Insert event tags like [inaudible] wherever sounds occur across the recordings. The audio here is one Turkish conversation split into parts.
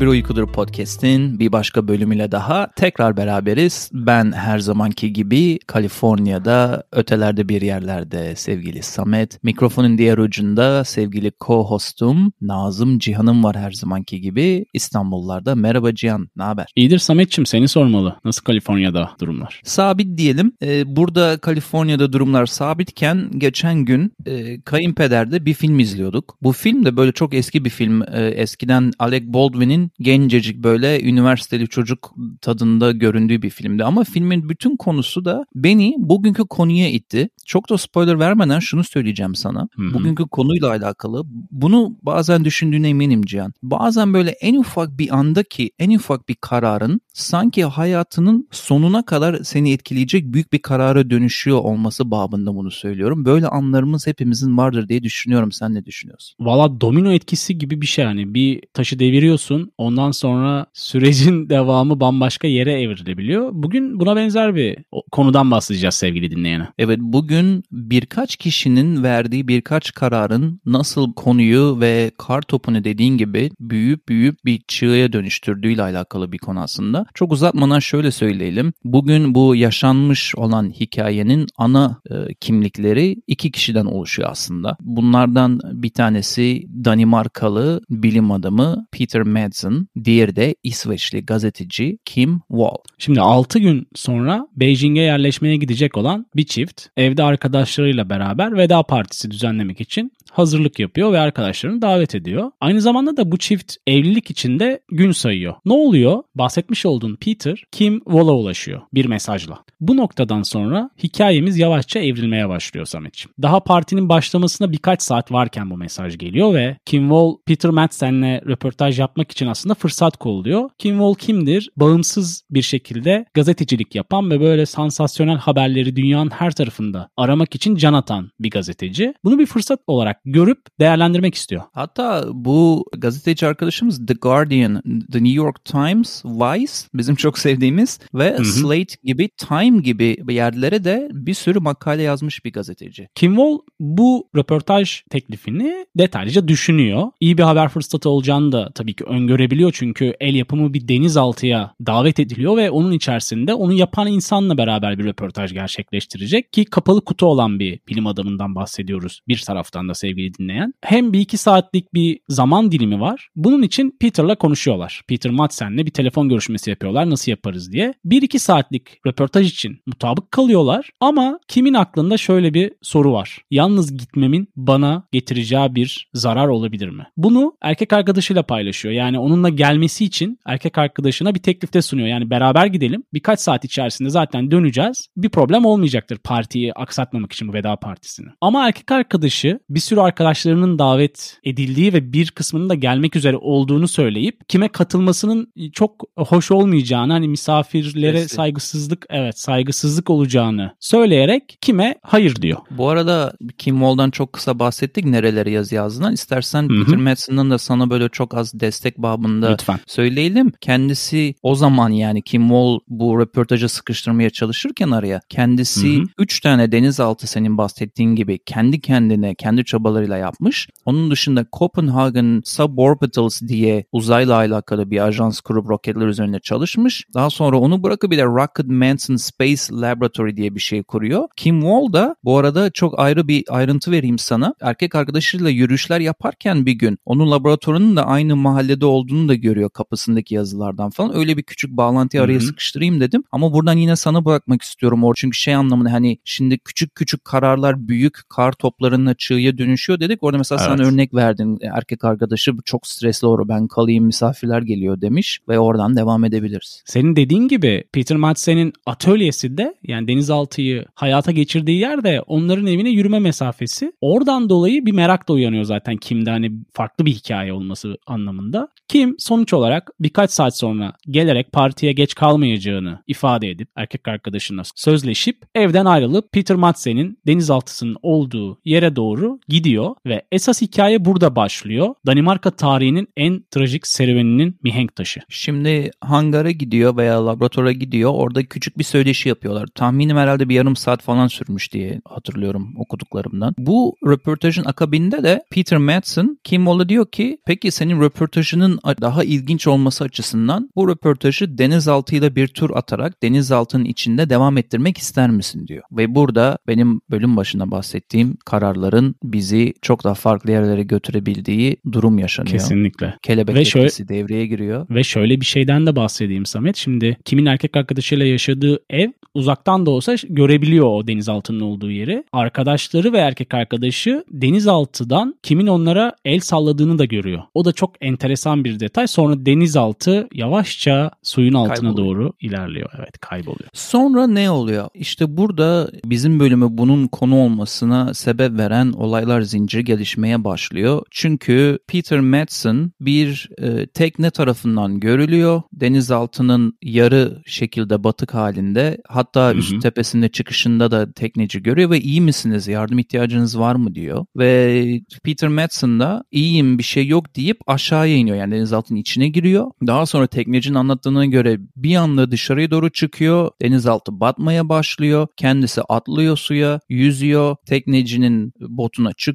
Bir Uykudur podcast'in bir başka bölümüyle daha tekrar beraberiz. Ben her zamanki gibi Kaliforniya'da, ötelerde bir yerlerde sevgili Samet. Mikrofonun diğer ucunda sevgili co-hostum Nazım Cihan'ım var her zamanki gibi İstanbullarda. Merhaba Cihan, ne haber? İyidir Sametçim seni sormalı. Nasıl Kaliforniya'da durumlar? Sabit diyelim. Ee, burada Kaliforniya'da durumlar sabitken geçen gün e, kayınpederde bir film izliyorduk. Bu film de böyle çok eski bir film. E, eskiden Alec Baldwin'in gencecik böyle üniversiteli çocuk tadında göründüğü bir filmdi. Ama filmin bütün konusu da beni bugünkü konuya itti. Çok da spoiler vermeden şunu söyleyeceğim sana. Hı hı. Bugünkü konuyla alakalı. Bunu bazen düşündüğüne eminim Cihan. Bazen böyle en ufak bir andaki en ufak bir kararın sanki hayatının sonuna kadar seni etkileyecek büyük bir karara dönüşüyor olması babında bunu söylüyorum. Böyle anlarımız hepimizin vardır diye düşünüyorum. Sen ne düşünüyorsun? Valla domino etkisi gibi bir şey yani. Bir taşı deviriyorsun ondan sonra sürecin [laughs] devamı bambaşka yere evrilebiliyor. Bugün buna benzer bir konudan bahsedeceğiz sevgili dinleyene. Evet bugün birkaç kişinin verdiği birkaç kararın nasıl konuyu ve kar topunu dediğin gibi büyüyüp büyüyüp bir çığya dönüştürdüğüyle alakalı bir konu aslında. Çok uzatmadan şöyle söyleyelim. Bugün bu yaşanmış olan hikayenin ana e, kimlikleri iki kişiden oluşuyor aslında. Bunlardan bir tanesi Danimarkalı bilim adamı Peter Madsen, diğeri de İsveçli gazeteci Kim Wall. Şimdi 6 gün sonra Beijing'e yerleşmeye gidecek olan bir çift evde arkadaşlarıyla beraber veda partisi düzenlemek için hazırlık yapıyor ve arkadaşlarını davet ediyor. Aynı zamanda da bu çift evlilik içinde gün sayıyor. Ne oluyor? Bahsetmiş olduğun Peter Kim Wall'a ulaşıyor bir mesajla. Bu noktadan sonra hikayemiz yavaşça evrilmeye başlıyor Sametciğim. Daha partinin başlamasına birkaç saat varken bu mesaj geliyor ve Kim Wall Peter Madsen'le röportaj yapmak için aslında fırsat kolluyor. Kim Wall kimdir? Bağımsız bir şekilde gazetecilik yapan ve böyle sansasyonel haberleri dünyanın her tarafında aramak için can atan bir gazeteci. Bunu bir fırsat olarak görüp değerlendirmek istiyor. Hatta bu gazeteci arkadaşımız The Guardian, The New York Times, Vice bizim çok sevdiğimiz ve hı. Slate gibi Time gibi yerlere de bir sürü makale yazmış bir gazeteci. Kim Wall bu röportaj teklifini detaylıca düşünüyor. İyi bir haber fırsatı olacağını da tabii ki öngörebiliyor çünkü el yapımı bir denizaltıya davet ediliyor ve onun içerisinde onu yapan insanla beraber bir röportaj gerçekleştirecek ki kapalı kutu olan bir bilim adamından bahsediyoruz bir taraftan da sevgili dinleyen. Hem bir iki saatlik bir zaman dilimi var. Bunun için Peter'la konuşuyorlar. Peter Madsen'le bir telefon görüşmesi yapıyorlar nasıl yaparız diye. Bir iki saatlik röportaj için mutabık kalıyorlar ama kimin aklında şöyle bir soru var. Yalnız gitmemin bana getireceği bir zarar olabilir mi? Bunu erkek arkadaşıyla paylaşıyor. Yani onunla gelmesi için erkek arkadaşına bir teklifte sunuyor. Yani beraber gidelim. Birkaç saat içerisinde zaten döneceğiz. Bir problem olmayacaktır partiyi aksatmamak için bu veda partisini. Ama erkek arkadaşı bir sürü arkadaşlarının davet edildiği ve bir kısmının da gelmek üzere olduğunu söyleyip kime katılmasının çok hoş olmayacağını hani misafirlere Stresli. saygısızlık evet saygısızlık olacağını söyleyerek kime hayır diyor. Bu arada Kim Wall'dan çok kısa bahsettik nerelere yazı yazdığından. İstersen Hı hı. Peter Madsen'dan da sana böyle çok az destek babında Lütfen. söyleyelim. Kendisi o zaman yani Kim Wall bu röportajı sıkıştırmaya çalışırken araya kendisi Hı hı. 3 tane denizaltı senin bahsettiğin gibi kendi kendine kendi çabalarıyla yapmış. Onun dışında Copenhagen Suborbitals diye uzayla alakalı bir ajans kurup roketler üzerine çalışmış. Daha sonra onu bırakıp bir de Rocket Manson Space Laboratory diye bir şey kuruyor. Kim Wall da bu arada çok ayrı bir ayrıntı vereyim sana. Erkek arkadaşıyla yürüyüşler yaparken bir gün onun laboratuvarının da aynı mahallede olduğunu da görüyor kapısındaki yazılardan falan. Öyle bir küçük bağlantıyı araya sıkıştırayım dedim. Ama buradan yine sana bırakmak istiyorum or çünkü şey anlamında hani şimdi küçük küçük kararlar büyük kar toplarına çığya dönüşüyor dedik. Orada mesela sen Evet. örnek verdin. Erkek arkadaşı çok stresli olur ben kalayım misafirler geliyor demiş ve oradan devam edebiliriz. Senin dediğin gibi Peter Madsen'in atölyesi de yani denizaltıyı hayata geçirdiği yer de onların evine yürüme mesafesi. Oradan dolayı bir merak da uyanıyor zaten Kim'de hani farklı bir hikaye olması anlamında. Kim sonuç olarak birkaç saat sonra gelerek partiye geç kalmayacağını ifade edip erkek arkadaşına sözleşip evden ayrılıp Peter Madsen'in denizaltısının olduğu yere doğru gidiyor ve esas hikaye burada başlıyor. Danimarka tarihinin en trajik serüveninin mihenk taşı. Şimdi hangara gidiyor veya laboratuvara gidiyor. Orada küçük bir söyleşi yapıyorlar. Tahminim herhalde bir yarım saat falan sürmüş diye hatırlıyorum okuduklarımdan. Bu röportajın akabinde de Peter Madsen Kim Wall'a diyor ki peki senin röportajının daha ilginç olması açısından bu röportajı denizaltıyla bir tur atarak denizaltının içinde devam ettirmek ister misin diyor. Ve burada benim bölüm başında bahsettiğim kararların bizi çok daha farklı yerlere götürebildiği durum yaşanıyor. Kesinlikle. Kelebek Ve etkisi şöyle- devreye giriyor. Ve şöyle bir şeyden de bahsedeyim Samet. Şimdi kimin erkek arkadaşıyla yaşadığı ev uzaktan da olsa görebiliyor o denizaltının olduğu yeri. Arkadaşları ve erkek arkadaşı denizaltıdan kimin onlara el salladığını da görüyor. O da çok enteresan bir detay. Sonra denizaltı yavaşça suyun altına Kayboluyor. doğru ilerliyor. Evet kayboluyor. Sonra ne oluyor? İşte burada bizim bölümü bunun konu olmasına sebep veren olaylar zinciri gelişmeye başlıyor. Çünkü Peter Madsen bir e, tekne tarafından görülüyor. Denizaltının yarı şekilde batık halinde. Hatta Hı hı. üst tepesinde çıkışında da tekneci görüyor ve iyi misiniz? Yardım ihtiyacınız var mı diyor. Ve Peter Madsen da iyiyim bir şey yok deyip aşağıya iniyor. Yani denizaltının içine giriyor. Daha sonra teknecinin anlattığına göre bir anda dışarıya doğru çıkıyor. Denizaltı batmaya başlıyor. Kendisi atlıyor suya, yüzüyor. Teknecinin botuna çıkıyor.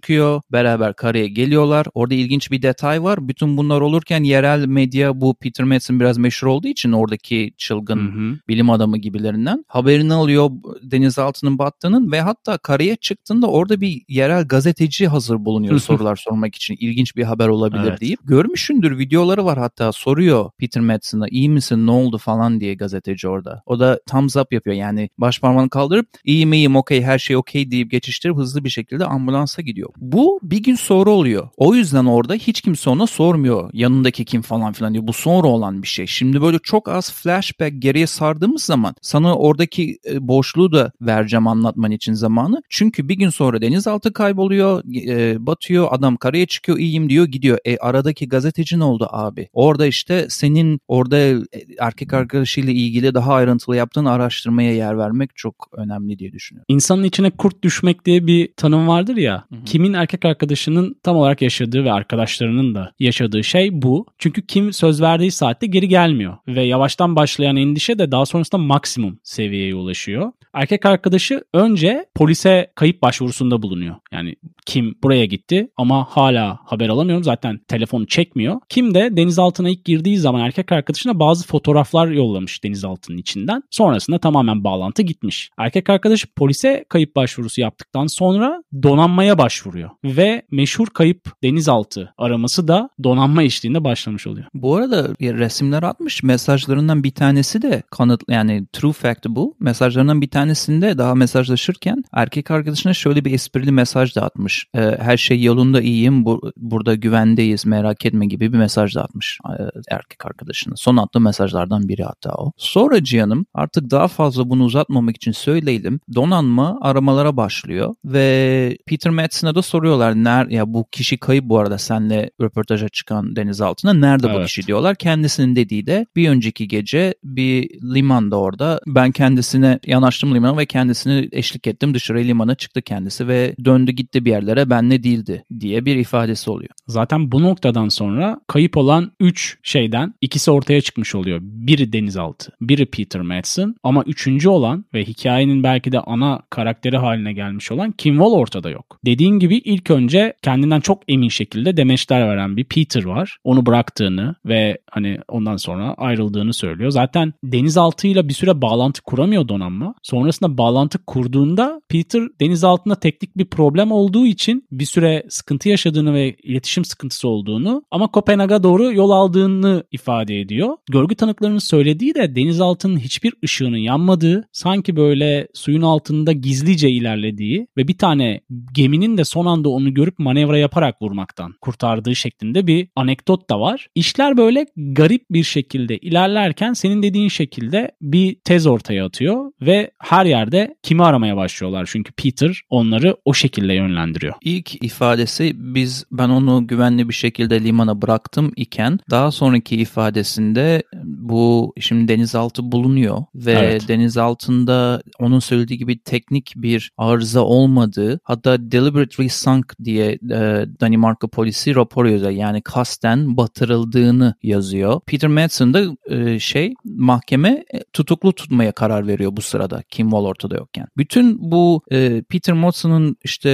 Beraber karaya geliyorlar. Orada ilginç bir detay var. Bütün bunlar olurken yerel medya bu Peter Madsen biraz meşhur olduğu için oradaki çılgın Hı hı. bilim adamı gibilerinden haberini alıyor denizaltının battığının ve hatta karaya çıktığında orada bir yerel gazeteci hazır bulunuyor [laughs] sorular sormak için ilginç bir haber olabilir Evet. deyip görmüşündür videoları var hatta soruyor Peter Madsen'a iyi misin ne oldu falan diye gazeteci orada. O da thumbs up yapıyor yani baş parmağını kaldırıp iyiyim iyiyim okey her şey okey deyip geçiştirip hızlı bir şekilde ambulansa gidiyor. Bu bir gün sonra oluyor. O yüzden orada hiç kimse ona sormuyor yanındaki kim falan filan diye. Bu sonra olan bir şey. Şimdi böyle çok az flashback geriye sardığımız zaman sana oradaki e, boşluğu da vereceğim anlatman için zamanı. Çünkü bir gün sonra denizaltı kayboluyor, e, batıyor, adam karaya çıkıyor, iyiyim diyor, gidiyor. E aradaki gazeteci ne oldu abi? Orada işte senin orada e, erkek arkadaşıyla ilgili daha ayrıntılı yaptığın araştırmaya yer vermek çok önemli diye düşünüyorum. İnsanın içine kurt düşmek diye bir tanım vardır ya. Hı hı. Kimin erkek arkadaşının tam olarak yaşadığı ve arkadaşlarının da yaşadığı şey bu. Çünkü kim söz verdiği saatte geri gelmiyor. Ve yavaştan başlayan endişe de daha sonrasında maksimum seviyeye ulaşıyor. Erkek arkadaşı önce polise kayıp başvurusunda bulunuyor. Yani kim buraya gitti ama hala haber alamıyorum. Zaten telefonu çekmiyor. Kim de denizaltına ilk girdiği zaman erkek arkadaşına bazı fotoğraflar yollamış denizaltının içinden. Sonrasında tamamen bağlantı gitmiş. Erkek arkadaş polise kayıp başvurusu yaptıktan sonra donanmaya başvuruyor. Ve meşhur kayıp denizaltı araması da donanma eşliğinde başlamış oluyor. Bu arada bir resimler atmış. Mesajlarından bir tanesi de kanıt yani true fact bu. Mesajlarından bir tanesinde daha mesajlaşırken erkek arkadaşına şöyle bir esprili mesaj da atmış. Ee, her şey yolunda iyiyim. Bu, burada güvendeyiz. Merak etme gibi bir mesaj da atmış e, erkek arkadaşına. Son attığı mesajlardan biri hatta o. Sonra Cihan'ım artık daha fazla bunu uzatmamak için söyleyelim. Donanma aramalara başlıyor ve Peter Madsen'a da soruyorlar. Ner ya bu kişi kayıp bu arada senle röportaja çıkan denizaltına. Nerede bu Evet. kişi diyorlar. Kendisinin dediği de bir önceki gece bir limanda orada. Ben kendisine yanaştım limana ve kendisini eşlik ettim. Dışarı limana çıktı kendisi ve döndü gitti bir yerlere benle değildi diye bir ifadesi oluyor. Zaten bu noktadan sonra kayıp olan 3 şeyden ikisi ortaya çıkmış oluyor. Biri denizaltı, biri Peter Madsen ama üçüncü olan ve hikayenin belki de ana karakteri haline gelmiş olan Kim Wall ortada yok. Dediğin gibi ilk önce kendinden çok emin şekilde demeçler veren bir Peter var. Onu bıraktığını ve hani ondan sonra ayrıldığını söylüyor. Zaten denizaltıyla bir süre bağlantı kuramıyor donanma. Sonrasında bağlantı kurduğunda Peter denizaltında teknik bir problem olduğu için bir süre sıkıntı yaşadığını ve iletişim sıkıntısı olduğunu ama Kopenhag'a doğru yol aldığını ifade ediyor. Görgü tanıklarının söylediği de denizaltının hiçbir ışığının yanmadığı, sanki böyle suyun altında gizlice ilerlediği ve bir tane geminin de son anda onu görüp manevra yaparak vurmaktan kurtardığı şeklinde bir anekdot da var. İşler böyle garip bir şekilde ilerlerken senin dediğin şekilde bir tez ortaya atıyor ve her yerde kimi aramaya başlıyorlar. Çünkü Peter onları o şekilde yönlendiriyor. İlk ifadesi biz ben onu güvenli bir şekilde limana bıraktım iken daha sonraki ifadesinde bu şimdi denizaltı bulunuyor ve Evet. denizaltında onun söylediği gibi teknik bir arıza olmadığı hatta deliberately sunk diye e, Danimarka polisi rapor yazıyor. Yani kasten batırıldığını yazıyor. Peter Madsen da e, şey mahkeme e, tutuklu tutmaya karar veriyor bu sırada Kim Wall ortada yokken. Bütün bu e, Peter Madsen'ın işte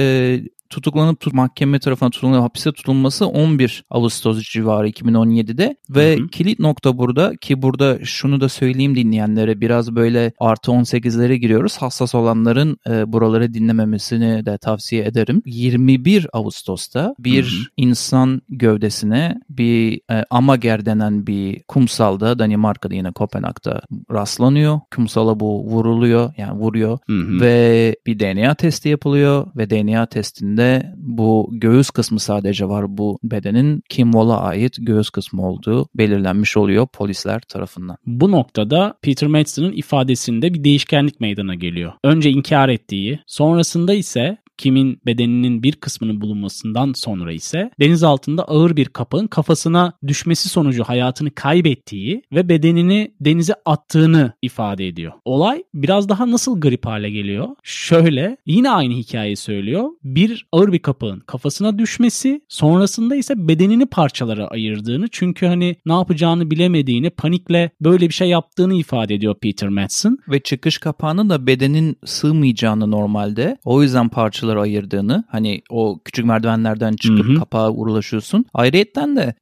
tutuklanıp tut, mahkeme tarafından tutuklanıp hapiste tutulması 11 Ağustos civarı 2017'de ve hı hı. kilit nokta burada ki burada şunu da söyleyeyim dinleyenlere biraz böyle artı 18'lere giriyoruz. Hassas olanların e, buraları dinlememesini de tavsiye ederim. 21 Ağustos'ta bir hı hı. insan gövdesine bir e, Amager denen bir kumsalda Danimarka'da yine Kopenhag'da rastlanıyor. Kumsala bu vuruluyor yani vuruyor hı hı. ve bir DNA testi yapılıyor ve DNA testinde bu göğüs kısmı sadece var bu bedenin Kim Wall'a ait göğüs kısmı olduğu belirlenmiş oluyor polisler tarafından. Bu noktada Peter Madsen'ın ifadesinde bir değişkenlik meydana geliyor. Önce inkar ettiği, sonrasında ise Kim'in bedeninin bir kısmının bulunmasından sonra ise deniz altında ağır bir kapağın kafasına düşmesi sonucu hayatını kaybettiği ve bedenini denize attığını ifade ediyor. Olay biraz daha nasıl garip hale geliyor? Şöyle yine aynı hikayeyi söylüyor. Bir ağır bir kapağın kafasına düşmesi sonrasında ise bedenini parçalara ayırdığını çünkü hani ne yapacağını bilemediğini panikle böyle bir şey yaptığını ifade ediyor Peter Madsen. Ve çıkış kapağının da bedenin sığmayacağını normalde o yüzden parçalara parçalara ayırdığını hani o küçük merdivenlerden çıkıp Hı-hı. kapağa ulaşıyorsun. Ayrıyetten de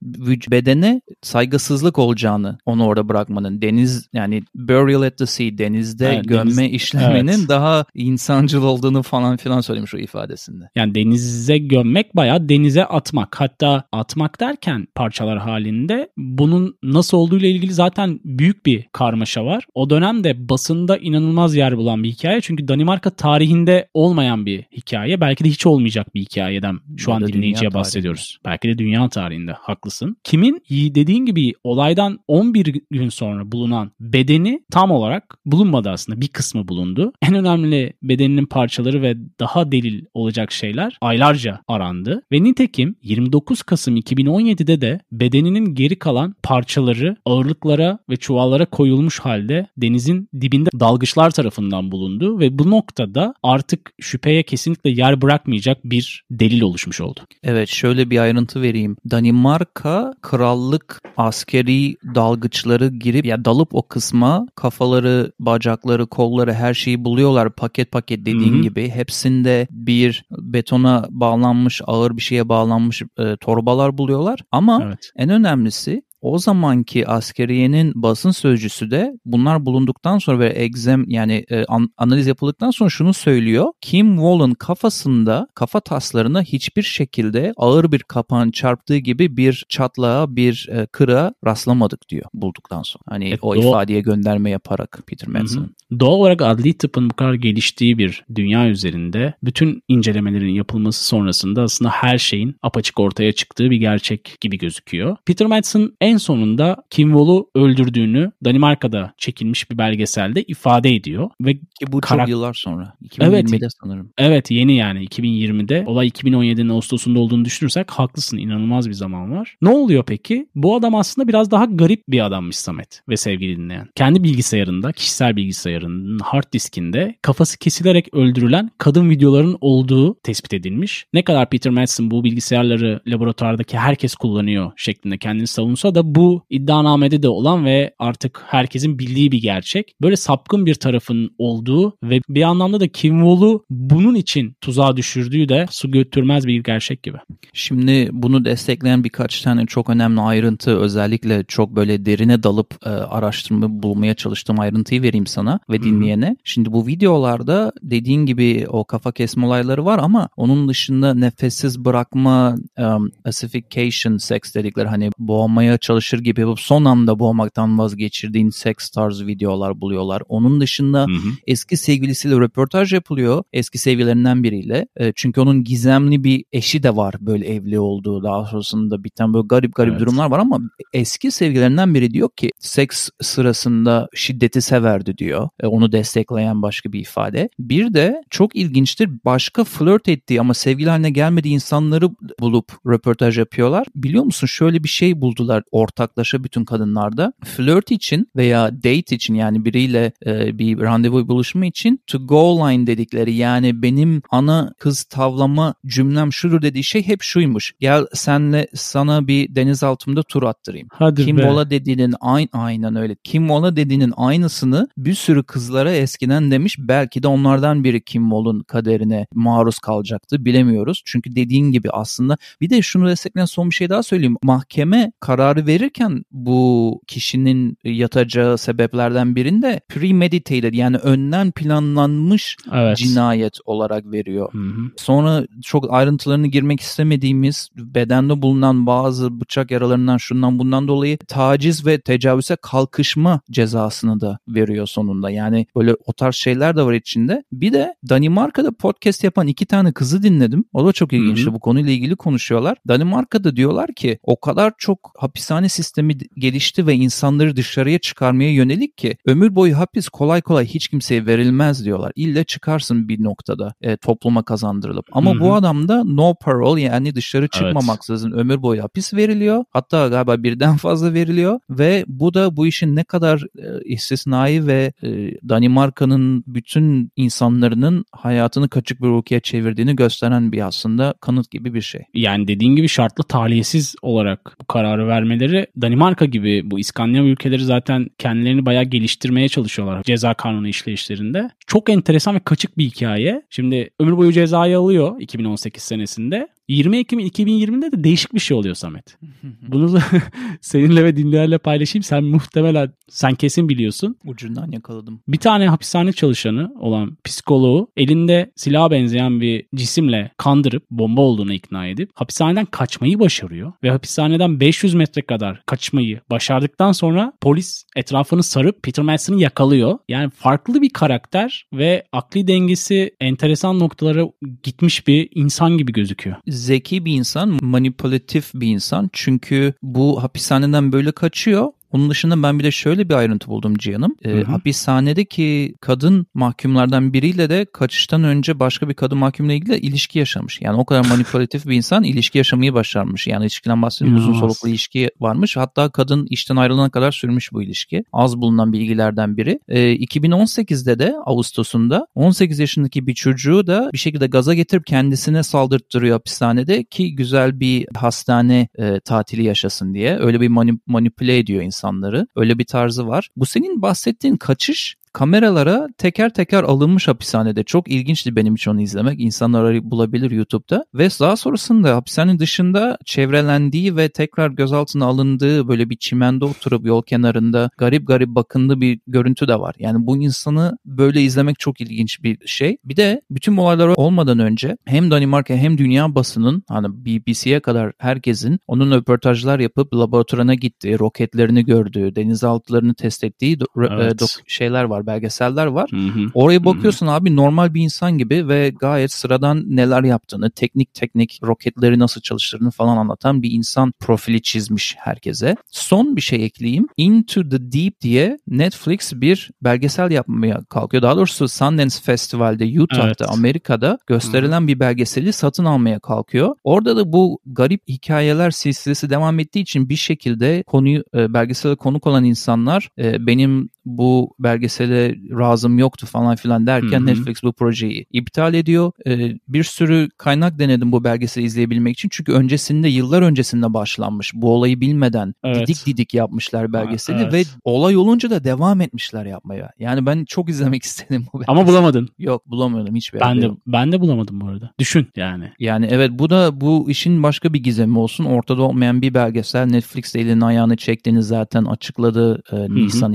bedene saygısızlık olacağını onu orada bırakmanın deniz yani burial at the sea denizde evet, gömme deniz, işleminin evet. daha insancıl olduğunu falan filan söylemiş o ifadesinde. Yani denize gömmek bayağı denize atmak. Hatta atmak derken parçalar halinde bunun nasıl olduğu ile ilgili zaten büyük bir karmaşa var. O dönemde basında inanılmaz yer bulan bir hikaye. Çünkü Danimarka tarihinde olmayan bir hikaye hikaye. Belki de hiç olmayacak bir hikayeden şu ya an dinleyiciye bahsediyoruz. Belki de dünya tarihinde haklısın. Kimin dediğin gibi olaydan 11 gün sonra bulunan bedeni tam olarak bulunmadı aslında. Bir kısmı bulundu. [laughs] En önemli bedeninin parçaları ve daha delil olacak şeyler aylarca arandı. Ve nitekim 29 Kasım 2017'de de bedeninin geri kalan parçaları ağırlıklara ve çuvallara koyulmuş halde denizin dibinde dalgıçlar tarafından bulundu ve bu noktada artık şüpheye kesinlikle kesinlikle yer bırakmayacak bir delil oluşmuş oldu. Evet şöyle bir ayrıntı vereyim. Danimarka krallık askeri dalgıçları girip ya dalıp o kısma kafaları, bacakları, kolları her şeyi buluyorlar paket paket dediğin Hı-hı. gibi. Hepsinde bir betona bağlanmış ağır bir şeye bağlanmış e, torbalar buluyorlar. Ama evet. en önemlisi o zamanki askeriyenin basın sözcüsü de bunlar bulunduktan sonra ve egzem yani e, an, analiz yapıldıktan sonra şunu söylüyor. Kim Wall'ın kafasında kafa taslarına hiçbir şekilde ağır bir kapağın çarptığı gibi bir çatlağa bir e, kırığa rastlamadık diyor bulduktan sonra. Hani evet, o doğal... ifadeye gönderme yaparak Peter Manson. Doğal olarak adli tıpın bu kadar geliştiği bir dünya üzerinde bütün incelemelerin yapılması sonrasında aslında her şeyin apaçık ortaya çıktığı bir gerçek gibi gözüküyor. Peter Manson en en sonunda Kim Wall'u öldürdüğünü Danimarka'da çekilmiş bir belgeselde ifade ediyor. Ve Ki bu karak- çok yıllar sonra. 2020'de evet, sanırım. Evet yeni yani 2020'de. Olay 2017'nin Ağustos'unda olduğunu düşünürsek haklısın inanılmaz bir zaman var. Ne oluyor peki? Bu adam aslında biraz daha garip bir adammış Samet ve sevgili dinleyen. Kendi bilgisayarında, kişisel bilgisayarının hard diskinde kafası kesilerek öldürülen kadın videoların olduğu tespit edilmiş. Ne kadar Peter Madsen bu bilgisayarları laboratuvardaki herkes kullanıyor şeklinde kendini savunsa da da bu iddianamede de olan ve artık herkesin bildiği bir gerçek. Böyle sapkın bir tarafın olduğu ve bir anlamda da Kim Wall'u bunun için tuzağa düşürdüğü de su götürmez bir gerçek gibi. Şimdi bunu destekleyen birkaç tane çok önemli ayrıntı özellikle çok böyle derine dalıp e, araştırma bulmaya çalıştığım ayrıntıyı vereyim sana ve dinleyene. Hmm. Şimdi bu videolarda dediğin gibi o kafa kesme olayları var ama onun dışında nefessiz bırakma um, acidification sex dedikleri hani boğmaya çalışır gibi yapıp son anda boğmaktan vazgeçirdiğin seks tarzı videolar buluyorlar. Onun dışında hı hı. eski sevgilisiyle röportaj yapılıyor. Eski sevgililerinden biriyle. E, çünkü onun gizemli bir eşi de var böyle evli olduğu. Daha sonrasında biten böyle garip garip evet. durumlar var ama eski sevgililerinden biri diyor ki seks sırasında şiddeti severdi diyor. E, onu destekleyen başka bir ifade. Bir de çok ilginçtir başka flört ettiği ama sevgili haline gelmediği insanları bulup röportaj yapıyorlar. Biliyor musun şöyle bir şey buldular ortaklaşa bütün kadınlarda flirt için veya date için yani biriyle e, bir randevu buluşma için to go line dedikleri yani benim ana kız tavlama cümlem şudur dediği şey hep şuymuş. Gel senle sana bir deniz altında tur attırayım. Hadi Kim be. Mola dediğinin aynı aynen öyle. Kim Mola dediğinin aynısını bir sürü kızlara eskiden demiş. Belki de onlardan biri Kim Mol'un kaderine maruz kalacaktı. Bilemiyoruz. Çünkü dediğin gibi aslında bir de şunu destekleyen son bir şey daha söyleyeyim. Mahkeme kararı verirken bu kişinin yatacağı sebeplerden birinde premeditated yani önden planlanmış Evet. cinayet olarak veriyor. Hı hı. Sonra çok ayrıntılarını girmek istemediğimiz bedende bulunan bazı bıçak yaralarından şundan bundan dolayı taciz ve tecavüze kalkışma cezasını da veriyor sonunda. Yani böyle o tarz şeyler de var içinde. Bir de Danimarka'da podcast yapan iki tane kızı dinledim. O da çok ilginçti. Hı hı. Bu konuyla ilgili konuşuyorlar. Danimarka'da diyorlar ki o kadar çok hapishane sistemi gelişti ve insanları dışarıya çıkarmaya yönelik ki ömür boyu hapis kolay kolay hiç kimseye verilmez diyorlar. İlle çıkarsın bir noktada e, topluma kazandırılıp. Ama Hı hı. bu adamda no parole yani dışarı çıkmamaksızın ömür boyu hapis veriliyor. Hatta galiba birden fazla veriliyor ve bu da bu işin ne kadar e, istisnai ve e, Danimarka'nın bütün insanların hayatını kaçık bir ülkeye çevirdiğini gösteren bir aslında kanıt gibi bir şey. yani dediğin gibi şartlı tahliyesiz olarak bu kararı vermeleri Danimarka gibi bu İskandinav ülkeleri zaten kendilerini bayağı geliştirmeye çalışıyorlar ceza kanunu işleyişlerinde. Çok enteresan ve kaçık bir hikaye. Şimdi ömür boyu cezayı alıyor 2018 senesinde. 20 Ekim 2020'de de değişik bir şey oluyor Samet. Bunu da [laughs] seninle ve dinleyenlerle paylaşayım. Sen muhtemelen, sen kesin biliyorsun. Ucundan yakaladım. Bir tane hapishane çalışanı olan psikoloğu elinde silaha benzeyen bir cisimle kandırıp bomba olduğunu ikna edip hapishaneden kaçmayı başarıyor. Ve hapishaneden 500 metre kadar kaçmayı başardıktan sonra polis etrafını sarıp Peter Madson'ı yakalıyor. Yani farklı bir karakter ve akli dengesi enteresan noktalara gitmiş bir insan gibi gözüküyor. Zeki bir insan, manipülatif bir insan. Çünkü bu hapishaneden böyle kaçıyor. Onun dışında ben bir de şöyle bir ayrıntı buldum Cihan'ım. Ee, hı. hapishanedeki kadın mahkumlardan biriyle de kaçıştan önce başka bir kadın mahkumla ilgili ilişki yaşamış. Yani o kadar manipülatif bir insan ilişki yaşamayı başarmış. Yani ilişkiden bahsediyorum uzun soluklu ilişki varmış. Hatta kadın işten ayrılana kadar sürmüş bu ilişki. Az bulunan bilgilerden biri. Ee, 2018'de de Ağustos'unda 18 yaşındaki bir çocuğu da bir şekilde gaza getirip kendisine saldırttırıyor hapishanede ki güzel bir hastane e, tatili yaşasın diye. Öyle bir mani- manipüle ediyor insanları. Öyle bir tarzı var. Bu senin bahsettiğin kaçış kameralara teker teker alınmış hapishanede. Çok ilginçti benim için onu izlemek. İnsanlar arayıp bulabilir YouTube'da. Ve daha sonrasında hapishanenin dışında çevrelendiği ve tekrar gözaltına alındığı böyle bir çimende oturup yol kenarında garip garip bakındığı bir görüntü de var. Yani bu insanı böyle izlemek çok ilginç bir şey. Bir de bütün bu olaylar olmadan önce hem Danimarka hem dünya basının hani BBC'ye kadar herkesin onun röportajlar yapıp laboratuvarına gittiği, roketlerini gördüğü, denizaltılarını test ettiği Evet. e, şeyler var, belgeseller var. Hı hı. Oraya bakıyorsun abi normal bir insan gibi ve gayet sıradan neler yaptığını, teknik teknik roketleri nasıl çalıştırdığını falan anlatan bir insan profili çizmiş herkese. Son bir şey ekleyeyim. Into the Deep diye Netflix bir belgesel yapmaya kalkıyor. Daha doğrusu Sundance Festival'de Utah'ta Evet. Amerika'da gösterilen bir belgeseli satın almaya kalkıyor. Orada da bu garip hikayeler silsilesi devam ettiği için bir şekilde konuyu e, belgesele konuk olan insanlar e, benim bu belgesele razım yoktu falan filan derken Hı hı. Netflix bu projeyi iptal ediyor. E, bir sürü kaynak denedim bu belgeseli izleyebilmek için. Çünkü öncesinde yıllar öncesinde başlanmış. Bu olayı bilmeden Evet. didik didik yapmışlar belgeseli evet. ve olay olunca da devam etmişler yapmaya. Yani ben çok izlemek [laughs] istedim bu belgeseli. Ama bulamadın. Yok bulamıyordum hiçbir Ben de yok. ben de bulamadım bu arada. Düşün yani. Yani evet bu da bu işin başka bir gizemi olsun. Ortada olmayan bir belgesel. Netflix elini ayağını çektiğini zaten açıkladı e, Nisan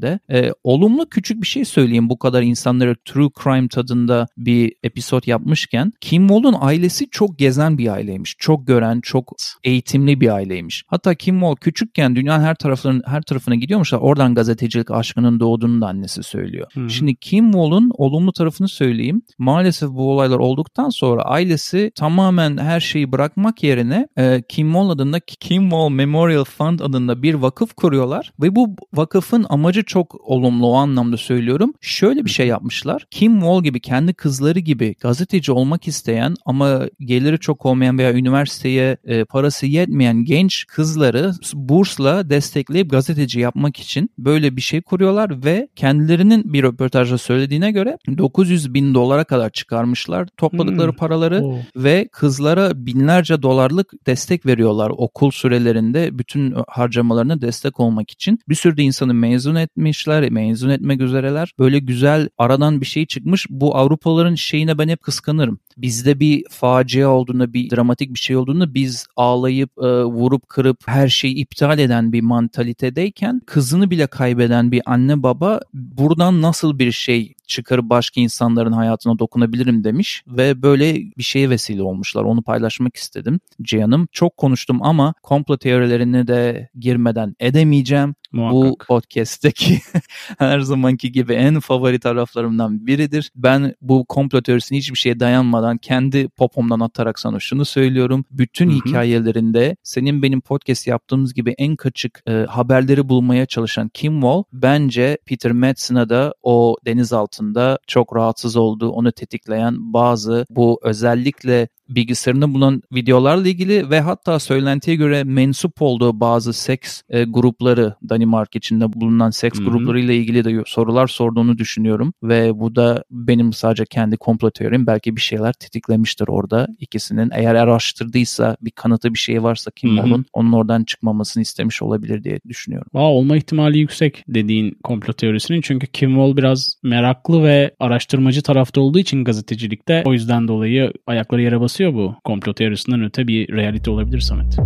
2020'de. E, olumlu küçük bir şey söyleyeyim bu kadar insanlara true crime tadında bir episod yapmışken. Kim Wall'un ailesi çok gezen bir aileymiş. Çok gören, çok eğitimli bir aileymiş. Hatta Kim Wall küçükken dünyanın her taraflarına, her tarafına gidiyormuşlar. Oradan gazetecilik aşkının doğduğunu da annesi söylüyor. Hı hı. Şimdi Kim Wall'un olumlu tarafını söyleyeyim. Maalesef bu olaylar olduktan sonra ailesi tamamen her şeyi bırakmak yerine e, Kim Wall adında Kim Wall Memorial Fund adında bir vakıf kuruyorlar ve bu vakıfın amacı Bence çok olumlu o anlamda söylüyorum. Şöyle bir şey yapmışlar. Kim Wall gibi kendi kızları gibi gazeteci olmak isteyen ama geliri çok olmayan veya üniversiteye e, parası yetmeyen genç kızları bursla destekleyip gazeteci yapmak için böyle bir şey kuruyorlar ve kendilerinin bir röportajda söylediğine göre 900 bin dolara kadar çıkarmışlar topladıkları hmm. paraları oh. ve kızlara binlerce dolarlık destek veriyorlar okul sürelerinde bütün harcamalarına destek olmak için. Bir sürü de insanı mezun etmişler, mezun etmek üzereler. Böyle güzel aradan bir şey çıkmış. Bu Avrupalıların şeyine ben hep kıskanırım. Bizde bir facia olduğunda, bir dramatik bir şey olduğunda biz ağlayıp, e, vurup, kırıp her şeyi iptal eden bir mantalitedeyken kızını bile kaybeden bir anne baba buradan nasıl bir şey çıkarıp başka insanların hayatına dokunabilirim demiş ve böyle bir şeye vesile olmuşlar. Onu paylaşmak istedim Cihan'ım. Çok konuştum ama komplo teorilerine de girmeden edemeyeceğim. Muhakkak. Bu podcast'teki [laughs] her zamanki gibi en favori taraflarımdan biridir. Ben bu komplo teorisine hiçbir şeye dayanmadan kendi popomdan atarak sana şunu söylüyorum. Bütün Hı-hı. hikayelerinde senin benim podcast yaptığımız gibi en kaçık e, haberleri bulmaya çalışan Kim Wall bence Peter Madsen'a da o denizaltında çok rahatsız olduğu, onu tetikleyen bazı bu özellikle bilgisayarında bulunan videolarla ilgili ve hatta söylentiye göre mensup olduğu bazı seks e, grupları Danimark içinde bulunan seks Hı-hı. gruplarıyla ilgili de sorular sorduğunu düşünüyorum ve bu da benim sadece kendi komplo teorim belki bir şeyler tetiklemiştir orada ikisinin eğer araştırdıysa bir kanıtı bir şey varsa kim Hı-hı. onun onun oradan çıkmamasını istemiş olabilir diye düşünüyorum. Aa, olma ihtimali yüksek dediğin komplo teorisinin çünkü Kim Wall biraz meraklı ve araştırmacı tarafta olduğu için gazetecilikte o yüzden dolayı ayakları yere basıyor yansıyor bu. Komplo teorisinden öte bir realite olabilir Samet.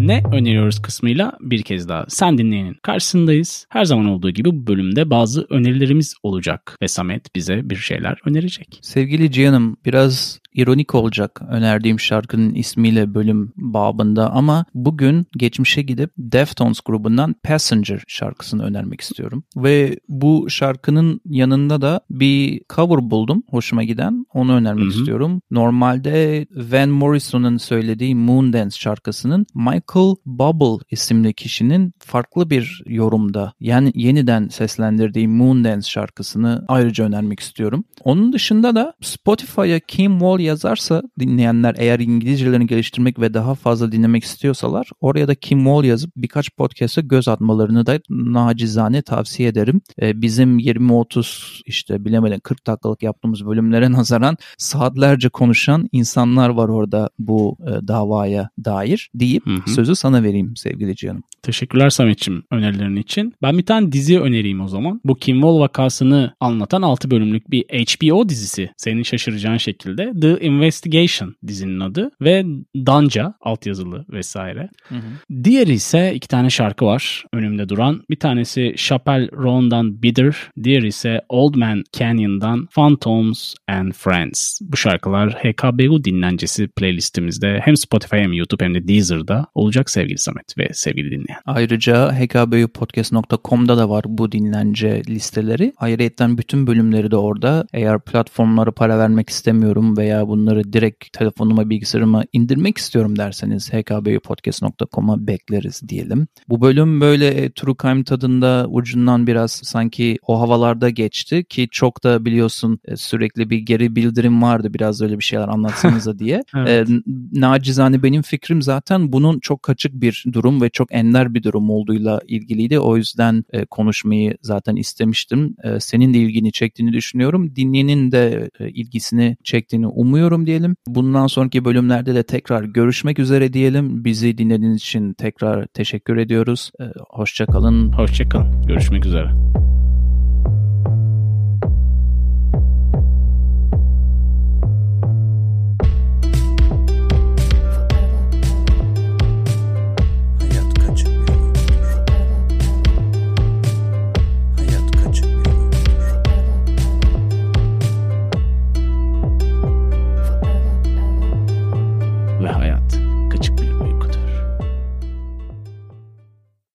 ne öneriyoruz kısmıyla bir kez daha sen dinleyenin karşısındayız. Her zaman olduğu gibi bu bölümde bazı önerilerimiz olacak ve Samet bize bir şeyler önerecek. Sevgili Cihan'ım biraz ironik olacak önerdiğim şarkının ismiyle bölüm babında ama bugün geçmişe gidip Deftones grubundan Passenger şarkısını önermek istiyorum. Ve bu şarkının yanında da bir cover buldum hoşuma giden onu önermek Hı-hı. istiyorum. Normalde Van Morrison'ın söylediği Moondance şarkısının Michael Bubble isimli kişinin farklı bir yorumda yani yeniden seslendirdiği Moondance şarkısını ayrıca önermek istiyorum. Onun dışında da Spotify'a Kim Wall yazarsa dinleyenler eğer İngilizcelerini geliştirmek ve daha fazla dinlemek istiyorsalar oraya da Kim Wall yazıp birkaç podcast'a göz atmalarını da nacizane tavsiye ederim. Ee, bizim 20-30 işte bilemeden 40 dakikalık yaptığımız bölümlere [laughs] nazaran saatlerce konuşan insanlar var orada bu e, davaya dair deyip hı hı. sözü sana vereyim sevgili canım. Teşekkürler Samet'ciğim önerilerin için. Ben bir tane dizi önereyim o zaman. Bu Kim Wall vakasını anlatan 6 bölümlük bir HBO dizisi. Senin şaşıracağın şekilde The The Investigation dizinin adı ve Danca altyazılı vesaire. Hı hı. Diğeri ise iki tane şarkı var önümde duran. Bir tanesi Chappelle Roan'dan Bitter, diğeri ise Old Man Canyon'dan Phantoms and Friends. Bu şarkılar HKBU dinlencesi playlistimizde hem Spotify hem YouTube hem de Deezer'da olacak sevgili Samet ve sevgili dinleyen. Ayrıca hkbupodcast.com'da da var bu dinlence listeleri. Ayrıca bütün bölümleri de orada. Eğer platformlara para vermek istemiyorum veya bunları direkt telefonuma bilgisayarıma indirmek istiyorum derseniz hkbpodcast.com'a bekleriz diyelim. Bu bölüm böyle e, True Crime tadında ucundan biraz sanki o havalarda geçti ki çok da biliyorsun e, sürekli bir geri bildirim vardı biraz öyle bir şeyler anlatsanıza diye. [laughs] evet. e, nacizane benim fikrim zaten bunun çok kaçık bir durum ve çok ender bir durum olduğuyla ilgiliydi. O yüzden e, konuşmayı zaten istemiştim. E, senin de ilgini çektiğini düşünüyorum. Dinleyenin de e, ilgisini çektiğini umuyorum umuyorum diyelim. Bundan sonraki bölümlerde de tekrar görüşmek üzere diyelim. Bizi dinlediğiniz için tekrar teşekkür ediyoruz. Ee, Hoşçakalın. Hoşçakalın. Görüşmek üzere.